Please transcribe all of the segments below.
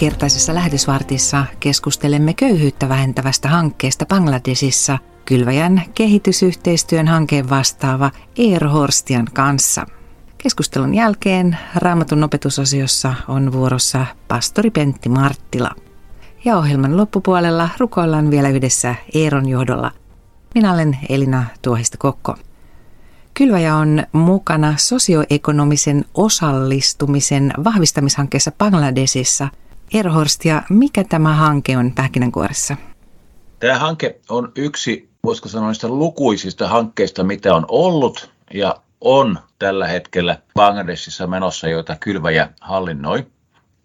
Tämänkertaisessa lähetysvartissa keskustelemme köyhyyttä vähentävästä hankkeesta Bangladesissa kylväjän kehitysyhteistyön hankkeen vastaava Eero Horstian kanssa. Keskustelun jälkeen Raamatun opetusosiossa on vuorossa pastori Pentti Marttila. Ja ohjelman loppupuolella rukoillaan vielä yhdessä Eeron johdolla. Minä olen Elina Tuohista Kokko. Kylväjä on mukana sosioekonomisen osallistumisen vahvistamishankkeessa Bangladesissa. Erhorst, ja mikä tämä hanke on pähkinänkuoressa? Tämä hanke on yksi, voisiko sanoa niistä lukuisista hankkeista, mitä on ollut ja on tällä hetkellä Bangladesissa menossa, joita Kylväjä hallinnoi.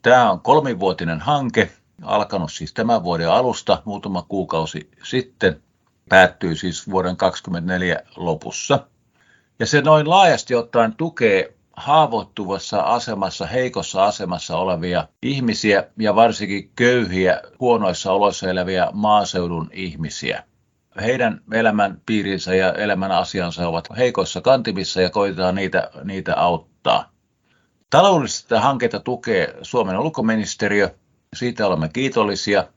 Tämä on kolmivuotinen hanke, alkanut siis tämän vuoden alusta muutama kuukausi sitten, päättyy siis vuoden 2024 lopussa. Ja se noin laajasti ottaen tukee haavoittuvassa asemassa, heikossa asemassa olevia ihmisiä ja varsinkin köyhiä, huonoissa oloissa eläviä maaseudun ihmisiä. Heidän elämän piirinsä ja elämän asiansa ovat heikoissa kantimissa ja koitetaan niitä, niitä auttaa. Taloudellista hanketta tukee Suomen ulkoministeriö, siitä olemme kiitollisia.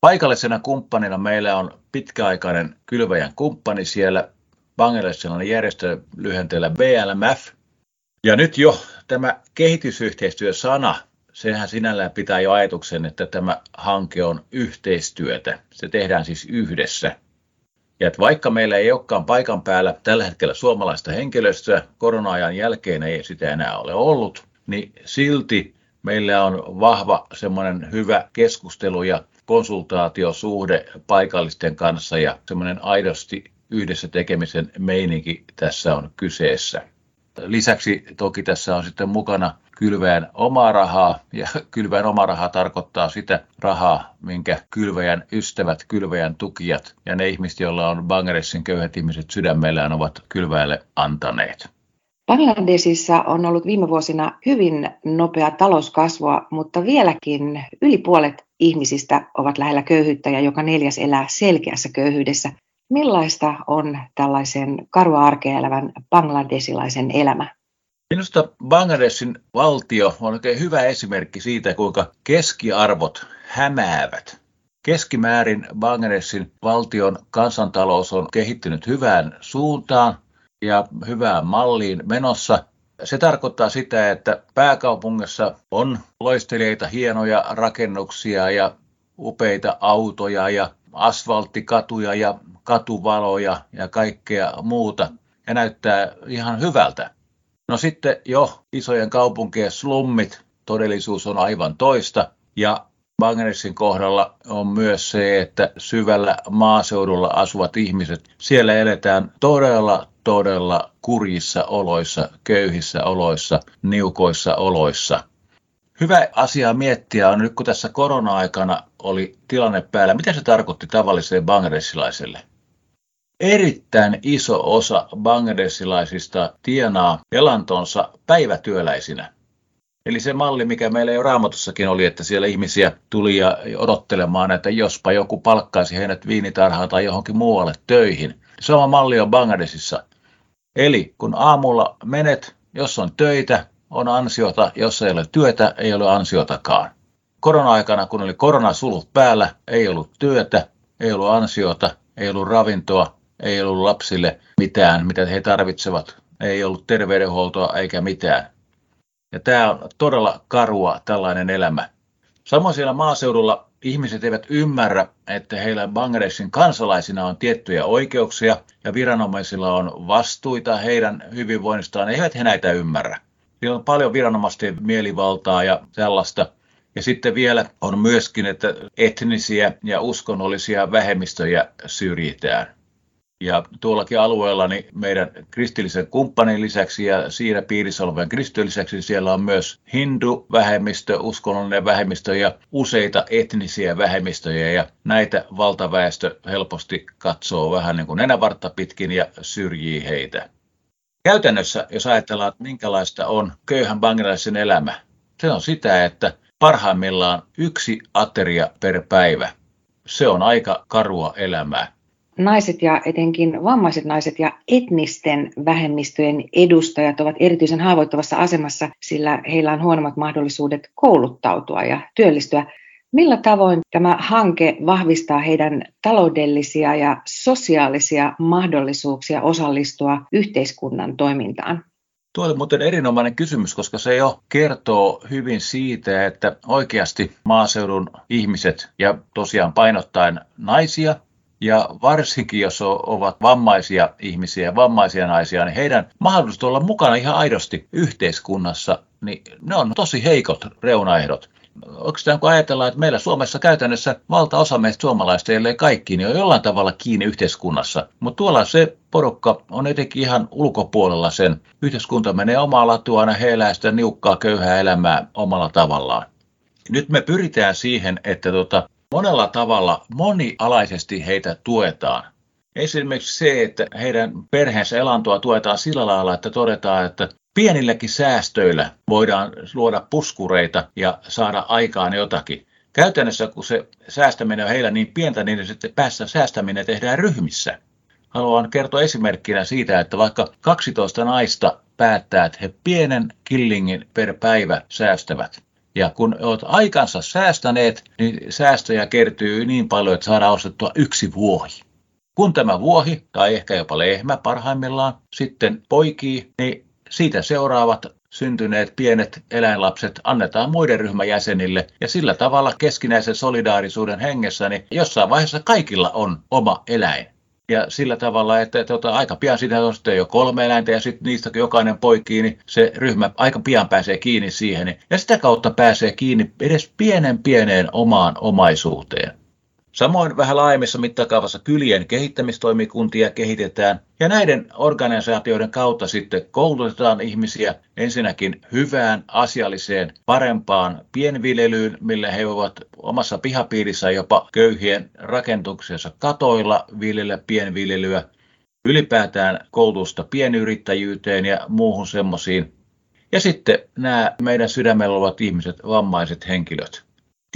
Paikallisena kumppanina meillä on pitkäaikainen kylväjän kumppani siellä, bangladesilainen järjestö lyhenteellä BLMF. Ja nyt jo tämä kehitysyhteistyö-sana, sehän sinällään pitää jo ajatuksen, että tämä hanke on yhteistyötä. Se tehdään siis yhdessä. Ja että vaikka meillä ei olekaan paikan päällä tällä hetkellä suomalaista henkilöstöä, korona-ajan jälkeen ei sitä enää ole ollut, niin silti meillä on vahva semmoinen hyvä keskustelu ja konsultaatiosuhde paikallisten kanssa ja semmoinen aidosti yhdessä tekemisen meininki tässä on kyseessä. Lisäksi toki tässä on sitten mukana kylväjän omaa rahaa, ja kylväjän oma raha tarkoittaa sitä rahaa, minkä kylväjän ystävät, kylväjän tukijat ja ne ihmiset, joilla on Bangladesin köyhät ihmiset sydämellään, ovat kylväjälle antaneet. Bangladesissa on ollut viime vuosina hyvin nopea talouskasvua, mutta vieläkin yli puolet ihmisistä ovat lähellä köyhyyttä ja joka neljäs elää selkeässä köyhyydessä. Millaista on tällaisen karua arkea elävän bangladesilaisen elämä? Minusta Bangladesin valtio on oikein hyvä esimerkki siitä, kuinka keskiarvot hämäävät. Keskimäärin Bangladesin valtion kansantalous on kehittynyt hyvään suuntaan ja hyvään malliin menossa. Se tarkoittaa sitä, että pääkaupungissa on loistelijoita, hienoja rakennuksia ja upeita autoja ja asfalttikatuja ja katuvaloja ja kaikkea muuta ja näyttää ihan hyvältä. No sitten jo isojen kaupunkien slummit, todellisuus on aivan toista ja Bangladesin kohdalla on myös se, että syvällä maaseudulla asuvat ihmiset, siellä eletään todella, todella kurjissa oloissa, köyhissä oloissa, niukoissa oloissa. Hyvä asia miettiä on nyt, kun tässä korona-aikana oli tilanne päällä, mitä se tarkoitti tavalliselle bangladesilaiselle? Erittäin iso osa bangladesilaisista tienaa elantonsa päivätyöläisinä. Eli se malli, mikä meillä jo raamatussakin oli, että siellä ihmisiä tuli ja odottelemaan, että jospa joku palkkaisi heidät viinitarhaan tai johonkin muualle töihin. Sama malli on Bangladesissa. Eli kun aamulla menet, jos on töitä, on ansiota, jos ei ole työtä, ei ole ansiotakaan. Korona-aikana, kun oli koronasulut päällä, ei ollut työtä, ei ollut ansiota, ei ollut ravintoa, ei ollut lapsille mitään, mitä he tarvitsevat, ei ollut terveydenhuoltoa eikä mitään. Ja tämä on todella karua tällainen elämä. Samoin siellä maaseudulla ihmiset eivät ymmärrä, että heillä Bangladesin kansalaisina on tiettyjä oikeuksia ja viranomaisilla on vastuita heidän hyvinvoinnistaan. Eivät he näitä ymmärrä. On paljon viranomaisten mielivaltaa ja tällaista. Ja sitten vielä on myöskin, että etnisiä ja uskonnollisia vähemmistöjä syrjitään. Ja tuollakin alueella niin meidän kristillisen kumppanin lisäksi ja siinä piirissä olevan kristillisen lisäksi siellä on myös hindu-vähemmistö, uskonnollinen vähemmistö ja useita etnisiä vähemmistöjä ja näitä valtaväestö helposti katsoo vähän niin kuin nenävartta pitkin ja syrjii heitä. Käytännössä, jos ajatellaan, että minkälaista on köyhän bangladesin elämä, se on sitä, että parhaimmillaan yksi ateria per päivä. Se on aika karua elämää. naiset ja etenkin vammaiset naiset ja etnisten vähemmistöjen edustajat ovat erityisen haavoittuvassa asemassa, sillä heillä on huonommat mahdollisuudet kouluttautua ja työllistyä. Millä tavoin tämä hanke vahvistaa heidän taloudellisia ja sosiaalisia mahdollisuuksia osallistua yhteiskunnan toimintaan? Tuo oli muuten erinomainen kysymys, koska se jo kertoo hyvin siitä, että oikeasti maaseudun ihmiset ja tosiaan painottaen naisia ja varsinkin jos ovat vammaisia ihmisiä ja vammaisia naisia, niin heidän mahdollisuudet olla mukana ihan aidosti yhteiskunnassa, niin ne on tosi heikot reunaehdot oikeastaan kun ajatellaan, että meillä Suomessa käytännössä valtaosa meistä suomalaista, ellei kaikki, niin on jollain tavalla kiinni yhteiskunnassa. Mutta tuolla se porukka on etenkin ihan ulkopuolella sen. Yhteiskunta menee omaa latuana, he elää sitä niukkaa, köyhää elämää omalla tavallaan. Nyt me pyritään siihen, että tota, monella tavalla monialaisesti heitä tuetaan. Esimerkiksi se, että heidän perheensä elantoa tuetaan sillä lailla, että todetaan, että pienilläkin säästöillä voidaan luoda puskureita ja saada aikaan jotakin. Käytännössä kun se säästäminen on heillä niin pientä, niin sitten päässä säästäminen tehdään ryhmissä. Haluan kertoa esimerkkinä siitä, että vaikka 12 naista päättää, että he pienen killingin per päivä säästävät. Ja kun olet aikansa säästäneet, niin säästöjä kertyy niin paljon, että saadaan ostettua yksi vuohi. Kun tämä vuohi, tai ehkä jopa lehmä parhaimmillaan, sitten poikii, niin siitä seuraavat syntyneet pienet eläinlapset annetaan muiden ryhmän jäsenille ja sillä tavalla keskinäisen solidaarisuuden hengessä, niin jossain vaiheessa kaikilla on oma eläin. Ja sillä tavalla, että tota, aika pian siitä on sitten jo kolme eläintä ja sitten niistä jokainen poikii, niin se ryhmä aika pian pääsee kiinni siihen. Ja sitä kautta pääsee kiinni edes pienen pieneen omaan omaisuuteen. Samoin vähän laajemmissa mittakaavassa kylien kehittämistoimikuntia kehitetään ja näiden organisaatioiden kautta sitten koulutetaan ihmisiä ensinnäkin hyvään, asialliseen, parempaan pienviljelyyn, millä he voivat omassa pihapiirissä jopa köyhien rakentuksensa katoilla viljellä pienviljelyä, ylipäätään koulutusta pienyrittäjyyteen ja muuhun semmoisiin. Ja sitten nämä meidän sydämellä olevat ihmiset, vammaiset henkilöt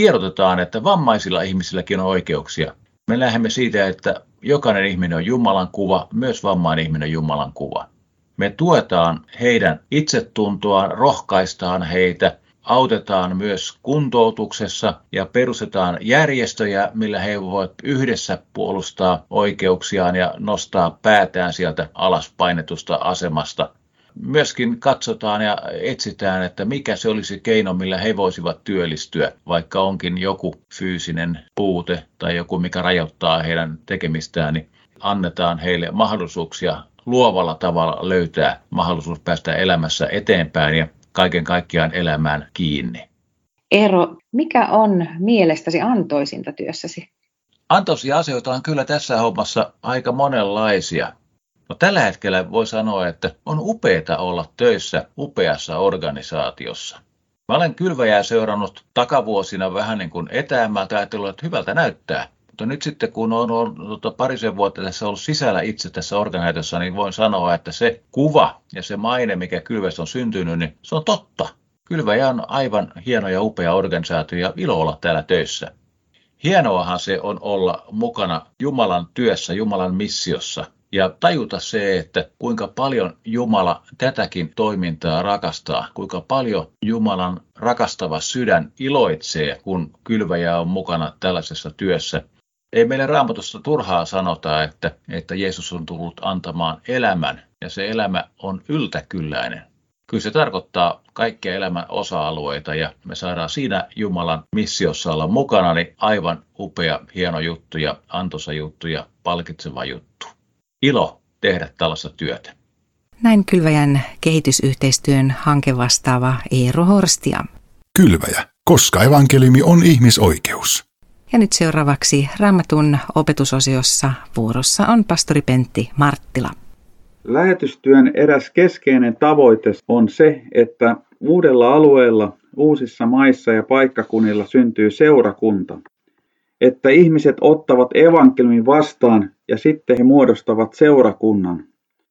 tiedotetaan, että vammaisilla ihmisilläkin on oikeuksia. Me lähdemme siitä, että jokainen ihminen on Jumalan kuva, myös vammainen ihminen on Jumalan kuva. Me tuetaan heidän itsetuntoaan, rohkaistaan heitä, autetaan myös kuntoutuksessa ja perustetaan järjestöjä, millä he voivat yhdessä puolustaa oikeuksiaan ja nostaa päätään sieltä alas painetusta asemasta myöskin katsotaan ja etsitään, että mikä se olisi keino, millä he voisivat työllistyä, vaikka onkin joku fyysinen puute tai joku, mikä rajoittaa heidän tekemistään, niin annetaan heille mahdollisuuksia luovalla tavalla löytää mahdollisuus päästä elämässä eteenpäin ja kaiken kaikkiaan elämään kiinni. Eero, mikä on mielestäsi antoisinta työssäsi? Antoisia asioita on kyllä tässä hommassa aika monenlaisia. No, tällä hetkellä voi sanoa, että on upeaa olla töissä upeassa organisaatiossa. Mä olen kylväjää seurannut takavuosina vähän niin kuin etäämmältä ajatellut, että hyvältä näyttää. Mutta nyt sitten kun on ollut tota, parisen vuotta tässä ollut sisällä itse tässä organisaatiossa, niin voin sanoa, että se kuva ja se maine, mikä Kylväs on syntynyt, niin se on totta. Kylväjä on aivan hieno ja upea organisaatio ja ilo olla täällä töissä. Hienoahan se on olla mukana Jumalan työssä, Jumalan missiossa – ja tajuta se, että kuinka paljon Jumala tätäkin toimintaa rakastaa, kuinka paljon Jumalan rakastava sydän iloitsee, kun kylväjä on mukana tällaisessa työssä. Ei meille raamatusta turhaa sanota, että, että Jeesus on tullut antamaan elämän ja se elämä on yltäkylläinen. Kyllä se tarkoittaa kaikkia elämän osa-alueita ja me saadaan siinä Jumalan missiossa olla mukana, niin aivan upea, hieno juttu ja antoisa juttu ja palkitseva juttu ilo tehdä tällaista työtä. Näin Kylväjän kehitysyhteistyön hankevastaava Eero Horstia. Kylväjä, koska evankeliumi on ihmisoikeus. Ja nyt seuraavaksi Raamatun opetusosiossa vuorossa on pastori Pentti Marttila. Lähetystyön eräs keskeinen tavoite on se, että uudella alueella, uusissa maissa ja paikkakunnilla syntyy seurakunta että ihmiset ottavat evankeliumin vastaan ja sitten he muodostavat seurakunnan.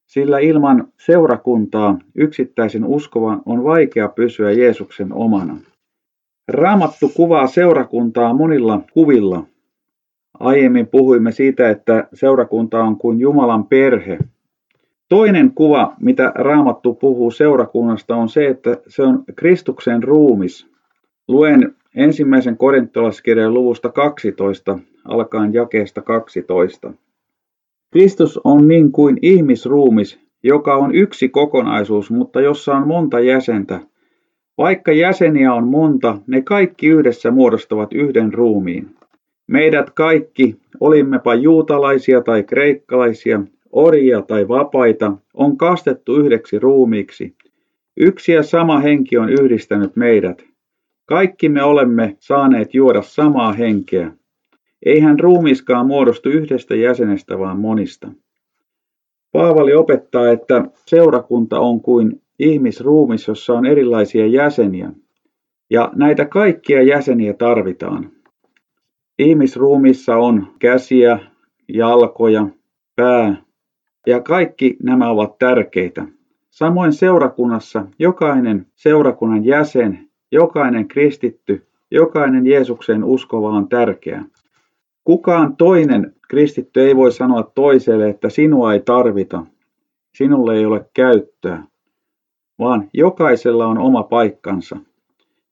Sillä ilman seurakuntaa yksittäisen uskovan on vaikea pysyä Jeesuksen omana. Raamattu kuvaa seurakuntaa monilla kuvilla. Aiemmin puhuimme siitä, että seurakunta on kuin Jumalan perhe. Toinen kuva, mitä Raamattu puhuu seurakunnasta, on se, että se on Kristuksen ruumis. Luen ensimmäisen korintolaiskirjan luvusta 12, alkaen jakeesta 12. Kristus on niin kuin ihmisruumis, joka on yksi kokonaisuus, mutta jossa on monta jäsentä. Vaikka jäseniä on monta, ne kaikki yhdessä muodostavat yhden ruumiin. Meidät kaikki, olimmepa juutalaisia tai kreikkalaisia, orjia tai vapaita, on kastettu yhdeksi ruumiiksi. Yksi ja sama henki on yhdistänyt meidät. Kaikki me olemme saaneet juoda samaa henkeä. Eihän ruumiskaan muodostu yhdestä jäsenestä, vaan monista. Paavali opettaa, että seurakunta on kuin ihmisruumis, jossa on erilaisia jäseniä. Ja näitä kaikkia jäseniä tarvitaan. Ihmisruumissa on käsiä, jalkoja, pää ja kaikki nämä ovat tärkeitä. Samoin seurakunnassa jokainen seurakunnan jäsen, jokainen kristitty, jokainen Jeesukseen uskova on tärkeä. Kukaan toinen kristitty ei voi sanoa toiselle, että sinua ei tarvita, sinulle ei ole käyttöä, vaan jokaisella on oma paikkansa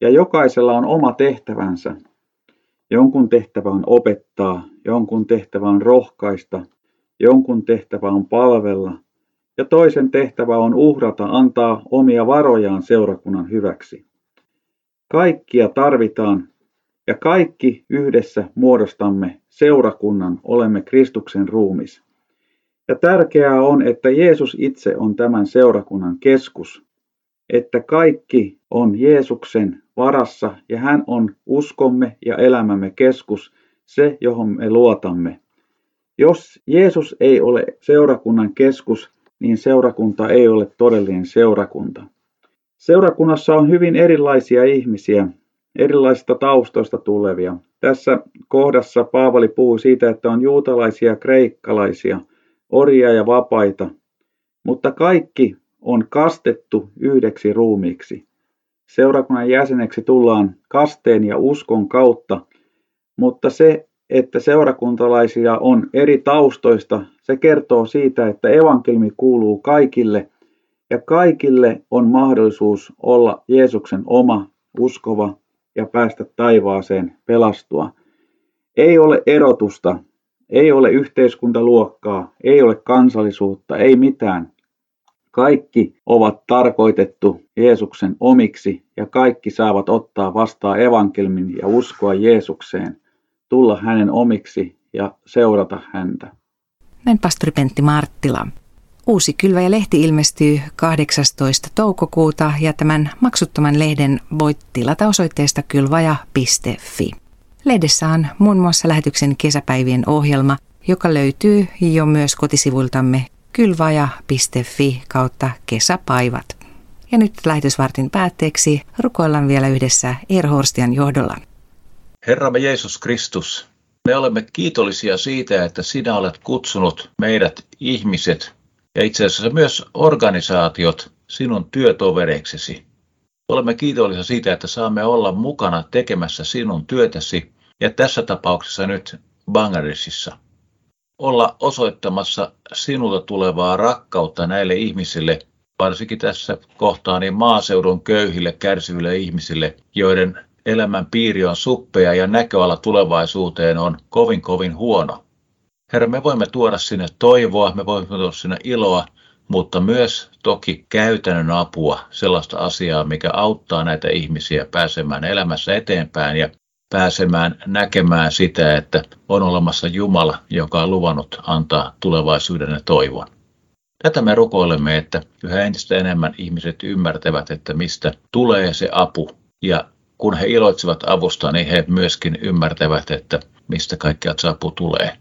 ja jokaisella on oma tehtävänsä. Jonkun tehtävä on opettaa, jonkun tehtävä on rohkaista, jonkun tehtävä on palvella ja toisen tehtävä on uhrata, antaa omia varojaan seurakunnan hyväksi. Kaikkia tarvitaan ja kaikki yhdessä muodostamme seurakunnan, olemme Kristuksen ruumis. Ja tärkeää on, että Jeesus itse on tämän seurakunnan keskus, että kaikki on Jeesuksen varassa ja hän on uskomme ja elämämme keskus, se johon me luotamme. Jos Jeesus ei ole seurakunnan keskus, niin seurakunta ei ole todellinen seurakunta. Seurakunnassa on hyvin erilaisia ihmisiä, erilaisista taustoista tulevia. Tässä kohdassa Paavali puhuu siitä, että on juutalaisia, kreikkalaisia, orjia ja vapaita, mutta kaikki on kastettu yhdeksi ruumiiksi. Seurakunnan jäseneksi tullaan kasteen ja uskon kautta, mutta se, että seurakuntalaisia on eri taustoista, se kertoo siitä, että evankelmi kuuluu kaikille ja kaikille on mahdollisuus olla Jeesuksen oma uskova ja päästä taivaaseen pelastua. Ei ole erotusta, ei ole yhteiskuntaluokkaa, ei ole kansallisuutta, ei mitään. Kaikki ovat tarkoitettu Jeesuksen omiksi ja kaikki saavat ottaa vastaan evankelmin ja uskoa Jeesukseen, tulla hänen omiksi ja seurata häntä. Näin pastori Pentti Marttila. Uusi Kylvä ja lehti ilmestyy 18. toukokuuta ja tämän maksuttoman lehden voit tilata osoitteesta kylvaja.fi. Lehdessä on muun muassa lähetyksen kesäpäivien ohjelma, joka löytyy jo myös kotisivuiltamme kylvaja.fi kautta kesäpaivat. Ja nyt lähetysvartin päätteeksi rukoillaan vielä yhdessä Erhorstian johdolla. Herramme Jeesus Kristus, me olemme kiitollisia siitä, että sinä olet kutsunut meidät ihmiset ja itse asiassa myös organisaatiot sinun työtovereiksesi. Olemme kiitollisia siitä, että saamme olla mukana tekemässä sinun työtäsi ja tässä tapauksessa nyt Bangladesissa. Olla osoittamassa sinulta tulevaa rakkautta näille ihmisille, varsinkin tässä kohtaa niin maaseudun köyhille, kärsiville ihmisille, joiden elämän piiri on suppea ja näköala tulevaisuuteen on kovin kovin huono. Herra, me voimme tuoda sinne toivoa, me voimme tuoda sinne iloa, mutta myös toki käytännön apua, sellaista asiaa, mikä auttaa näitä ihmisiä pääsemään elämässä eteenpäin ja pääsemään näkemään sitä, että on olemassa Jumala, joka on luvannut antaa tulevaisuuden ja toivon. Tätä me rukoilemme, että yhä entistä enemmän ihmiset ymmärtävät, että mistä tulee se apu. Ja kun he iloitsevat avusta, niin he myöskin ymmärtävät, että mistä kaikkea se apu tulee.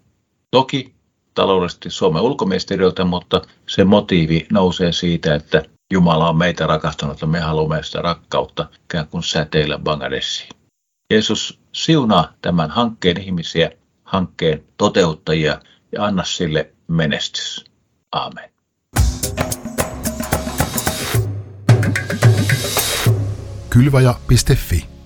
Toki taloudellisesti Suomen ulkoministeriöltä, mutta se motiivi nousee siitä, että Jumala on meitä rakastanut ja me haluamme sitä rakkautta ikään kuin säteillä Bangladesiin. Jeesus siunaa tämän hankkeen ihmisiä, hankkeen toteuttajia ja anna sille menestys. Amen. Kylvaja.fi